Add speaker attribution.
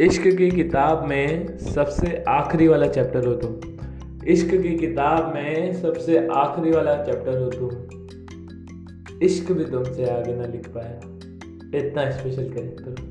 Speaker 1: इश्क की किताब में सबसे आखिरी वाला चैप्टर हो तुम। इश्क की किताब में सबसे आखिरी वाला चैप्टर हो तुम। इश्क भी तुमसे आगे ना लिख पाया इतना स्पेशल कैरेक्टर